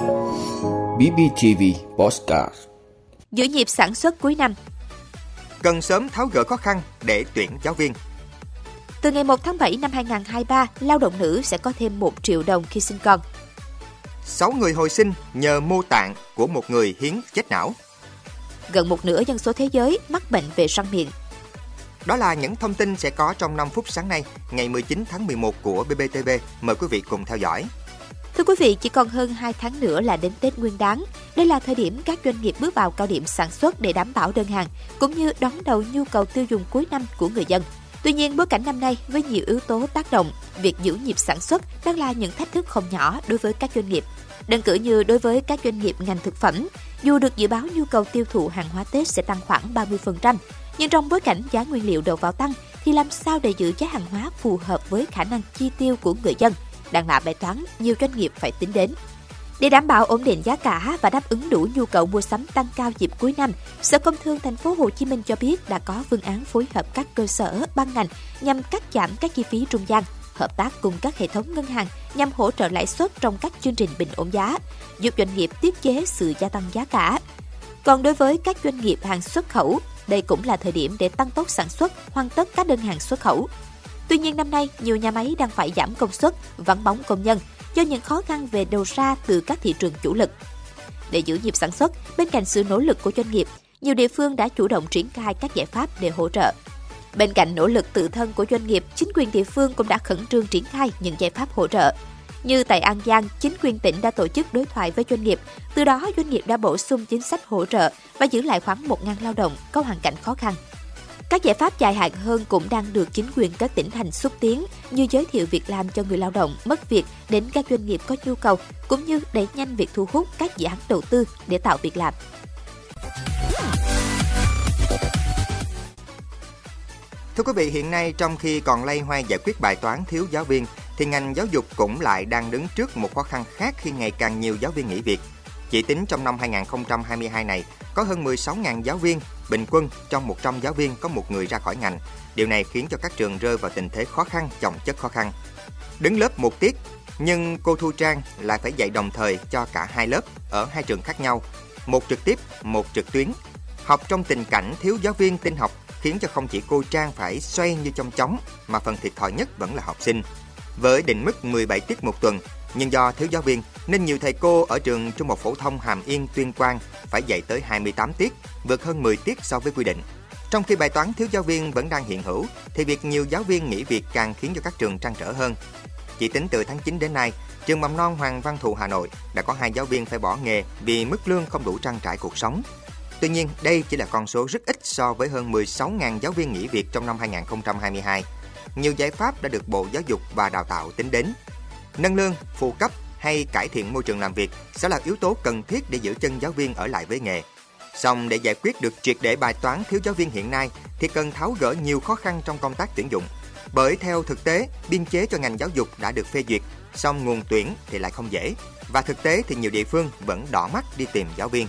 BBTV Postcard Giữ nhịp sản xuất cuối năm Cần sớm tháo gỡ khó khăn để tuyển giáo viên Từ ngày 1 tháng 7 năm 2023, lao động nữ sẽ có thêm 1 triệu đồng khi sinh con. 6 người hồi sinh nhờ mô tạng của một người hiến chết não. Gần một nửa dân số thế giới mắc bệnh về răng miệng. Đó là những thông tin sẽ có trong 5 phút sáng nay, ngày 19 tháng 11 của BBTV. Mời quý vị cùng theo dõi. Thưa quý vị, chỉ còn hơn 2 tháng nữa là đến Tết Nguyên đán. Đây là thời điểm các doanh nghiệp bước vào cao điểm sản xuất để đảm bảo đơn hàng, cũng như đón đầu nhu cầu tiêu dùng cuối năm của người dân. Tuy nhiên, bối cảnh năm nay với nhiều yếu tố tác động, việc giữ nhịp sản xuất đang là những thách thức không nhỏ đối với các doanh nghiệp. Đơn cử như đối với các doanh nghiệp ngành thực phẩm, dù được dự báo nhu cầu tiêu thụ hàng hóa Tết sẽ tăng khoảng 30%, nhưng trong bối cảnh giá nguyên liệu đầu vào tăng thì làm sao để giữ giá hàng hóa phù hợp với khả năng chi tiêu của người dân đang là bài toán nhiều doanh nghiệp phải tính đến. Để đảm bảo ổn định giá cả và đáp ứng đủ nhu cầu mua sắm tăng cao dịp cuối năm, Sở Công Thương Thành phố Hồ Chí Minh cho biết đã có phương án phối hợp các cơ sở, ban ngành nhằm cắt giảm các chi phí trung gian, hợp tác cùng các hệ thống ngân hàng nhằm hỗ trợ lãi suất trong các chương trình bình ổn giá, giúp doanh nghiệp tiết chế sự gia tăng giá cả. Còn đối với các doanh nghiệp hàng xuất khẩu, đây cũng là thời điểm để tăng tốc sản xuất, hoàn tất các đơn hàng xuất khẩu. Tuy nhiên năm nay, nhiều nhà máy đang phải giảm công suất, vắng bóng công nhân do những khó khăn về đầu ra từ các thị trường chủ lực. Để giữ nhịp sản xuất, bên cạnh sự nỗ lực của doanh nghiệp, nhiều địa phương đã chủ động triển khai các giải pháp để hỗ trợ. Bên cạnh nỗ lực tự thân của doanh nghiệp, chính quyền địa phương cũng đã khẩn trương triển khai những giải pháp hỗ trợ. Như tại An Giang, chính quyền tỉnh đã tổ chức đối thoại với doanh nghiệp, từ đó doanh nghiệp đã bổ sung chính sách hỗ trợ và giữ lại khoảng 1.000 lao động có hoàn cảnh khó khăn. Các giải pháp dài hạn hơn cũng đang được chính quyền các tỉnh thành xúc tiến như giới thiệu việc làm cho người lao động mất việc đến các doanh nghiệp có nhu cầu cũng như đẩy nhanh việc thu hút các dự án đầu tư để tạo việc làm. Thưa quý vị, hiện nay trong khi còn lay hoay giải quyết bài toán thiếu giáo viên, thì ngành giáo dục cũng lại đang đứng trước một khó khăn khác khi ngày càng nhiều giáo viên nghỉ việc. Chỉ tính trong năm 2022 này, có hơn 16.000 giáo viên, bình quân trong 100 giáo viên có một người ra khỏi ngành. Điều này khiến cho các trường rơi vào tình thế khó khăn, chồng chất khó khăn. Đứng lớp một tiết, nhưng cô Thu Trang lại phải dạy đồng thời cho cả hai lớp ở hai trường khác nhau, một trực tiếp, một trực tuyến. Học trong tình cảnh thiếu giáo viên tin học khiến cho không chỉ cô Trang phải xoay như trong chóng mà phần thiệt thòi nhất vẫn là học sinh. Với định mức 17 tiết một tuần, nhưng do thiếu giáo viên nên nhiều thầy cô ở trường Trung học phổ thông Hàm Yên Tuyên Quang phải dạy tới 28 tiết, vượt hơn 10 tiết so với quy định. Trong khi bài toán thiếu giáo viên vẫn đang hiện hữu, thì việc nhiều giáo viên nghỉ việc càng khiến cho các trường trăn trở hơn. Chỉ tính từ tháng 9 đến nay, trường mầm non Hoàng Văn Thụ Hà Nội đã có hai giáo viên phải bỏ nghề vì mức lương không đủ trang trải cuộc sống. Tuy nhiên, đây chỉ là con số rất ít so với hơn 16.000 giáo viên nghỉ việc trong năm 2022. Nhiều giải pháp đã được Bộ Giáo dục và Đào tạo tính đến. Nâng lương, phụ cấp hay cải thiện môi trường làm việc sẽ là yếu tố cần thiết để giữ chân giáo viên ở lại với nghề. Song để giải quyết được triệt để bài toán thiếu giáo viên hiện nay thì cần tháo gỡ nhiều khó khăn trong công tác tuyển dụng. Bởi theo thực tế, biên chế cho ngành giáo dục đã được phê duyệt, song nguồn tuyển thì lại không dễ. Và thực tế thì nhiều địa phương vẫn đỏ mắt đi tìm giáo viên.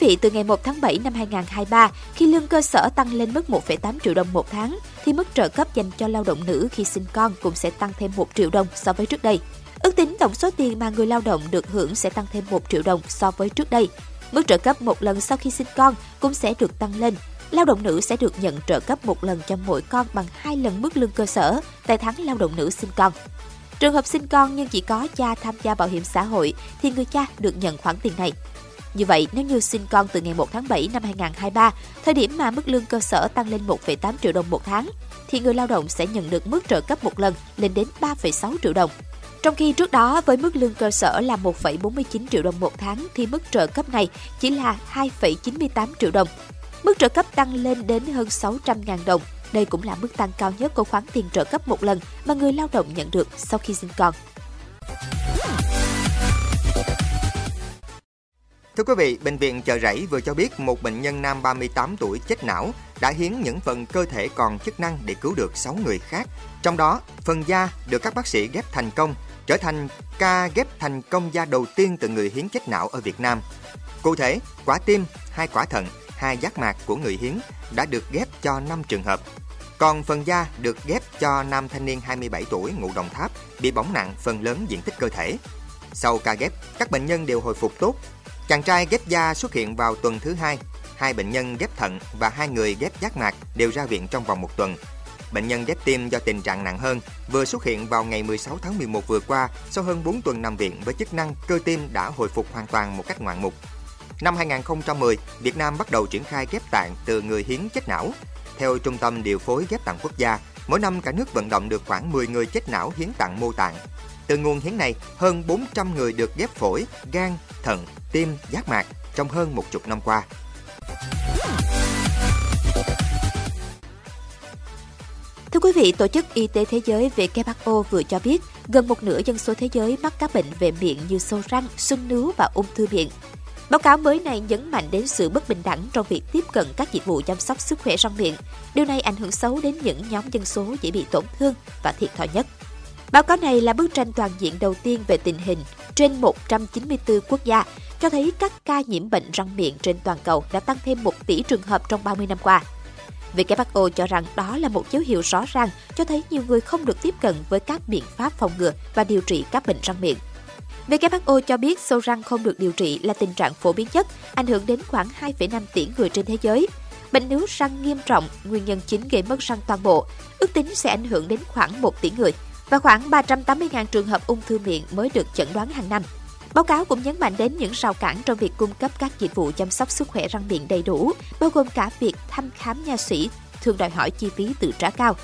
Quý vị, từ ngày 1 tháng 7 năm 2023, khi lương cơ sở tăng lên mức 1,8 triệu đồng một tháng, thì mức trợ cấp dành cho lao động nữ khi sinh con cũng sẽ tăng thêm 1 triệu đồng so với trước đây. Ước tính tổng số tiền mà người lao động được hưởng sẽ tăng thêm 1 triệu đồng so với trước đây. Mức trợ cấp một lần sau khi sinh con cũng sẽ được tăng lên. Lao động nữ sẽ được nhận trợ cấp một lần cho mỗi con bằng hai lần mức lương cơ sở tại tháng lao động nữ sinh con. Trường hợp sinh con nhưng chỉ có cha tham gia bảo hiểm xã hội thì người cha được nhận khoản tiền này. Như vậy, nếu như sinh con từ ngày 1 tháng 7 năm 2023, thời điểm mà mức lương cơ sở tăng lên 1,8 triệu đồng một tháng, thì người lao động sẽ nhận được mức trợ cấp một lần lên đến 3,6 triệu đồng. Trong khi trước đó với mức lương cơ sở là 1,49 triệu đồng một tháng thì mức trợ cấp này chỉ là 2,98 triệu đồng. Mức trợ cấp tăng lên đến hơn 600.000 đồng. Đây cũng là mức tăng cao nhất của khoản tiền trợ cấp một lần mà người lao động nhận được sau khi sinh con. Thưa quý vị, Bệnh viện Chợ Rẫy vừa cho biết một bệnh nhân nam 38 tuổi chết não đã hiến những phần cơ thể còn chức năng để cứu được 6 người khác. Trong đó, phần da được các bác sĩ ghép thành công, trở thành ca ghép thành công da đầu tiên từ người hiến chết não ở Việt Nam. Cụ thể, quả tim, hai quả thận, hai giác mạc của người hiến đã được ghép cho 5 trường hợp. Còn phần da được ghép cho nam thanh niên 27 tuổi ngụ Đồng Tháp bị bỏng nặng phần lớn diện tích cơ thể. Sau ca ghép, các bệnh nhân đều hồi phục tốt. Chàng trai ghép da xuất hiện vào tuần thứ hai. Hai bệnh nhân ghép thận và hai người ghép giác mạc đều ra viện trong vòng một tuần. Bệnh nhân ghép tim do tình trạng nặng hơn vừa xuất hiện vào ngày 16 tháng 11 vừa qua sau hơn 4 tuần nằm viện với chức năng cơ tim đã hồi phục hoàn toàn một cách ngoạn mục. Năm 2010, Việt Nam bắt đầu triển khai ghép tạng từ người hiến chết não. Theo Trung tâm Điều phối Ghép tạng Quốc gia, mỗi năm cả nước vận động được khoảng 10 người chết não hiến tặng mô tạng. Từ nguồn hiến này, hơn 400 người được ghép phổi, gan, thận, tim, giác mạc trong hơn một chục năm qua. Thưa quý vị, Tổ chức Y tế Thế giới WHO vừa cho biết gần một nửa dân số thế giới mắc các bệnh về miệng như sâu răng, sưng nướu và ung thư miệng. Báo cáo mới này nhấn mạnh đến sự bất bình đẳng trong việc tiếp cận các dịch vụ chăm sóc sức khỏe răng miệng. Điều này ảnh hưởng xấu đến những nhóm dân số dễ bị tổn thương và thiệt thòi nhất. Báo cáo này là bức tranh toàn diện đầu tiên về tình hình trên 194 quốc gia, cho thấy các ca nhiễm bệnh răng miệng trên toàn cầu đã tăng thêm 1 tỷ trường hợp trong 30 năm qua. WHO cho rằng đó là một dấu hiệu rõ ràng cho thấy nhiều người không được tiếp cận với các biện pháp phòng ngừa và điều trị các bệnh răng miệng. WHO cho biết sâu răng không được điều trị là tình trạng phổ biến nhất, ảnh hưởng đến khoảng 2,5 tỷ người trên thế giới. Bệnh nướu răng nghiêm trọng, nguyên nhân chính gây mất răng toàn bộ, ước tính sẽ ảnh hưởng đến khoảng 1 tỷ người và khoảng 380.000 trường hợp ung thư miệng mới được chẩn đoán hàng năm. Báo cáo cũng nhấn mạnh đến những rào cản trong việc cung cấp các dịch vụ chăm sóc sức khỏe răng miệng đầy đủ, bao gồm cả việc thăm khám nha sĩ thường đòi hỏi chi phí tự trả cao.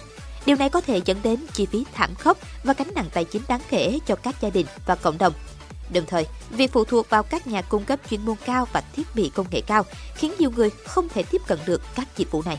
Điều này có thể dẫn đến chi phí thảm khốc và gánh nặng tài chính đáng kể cho các gia đình và cộng đồng. Đồng thời, việc phụ thuộc vào các nhà cung cấp chuyên môn cao và thiết bị công nghệ cao khiến nhiều người không thể tiếp cận được các dịch vụ này.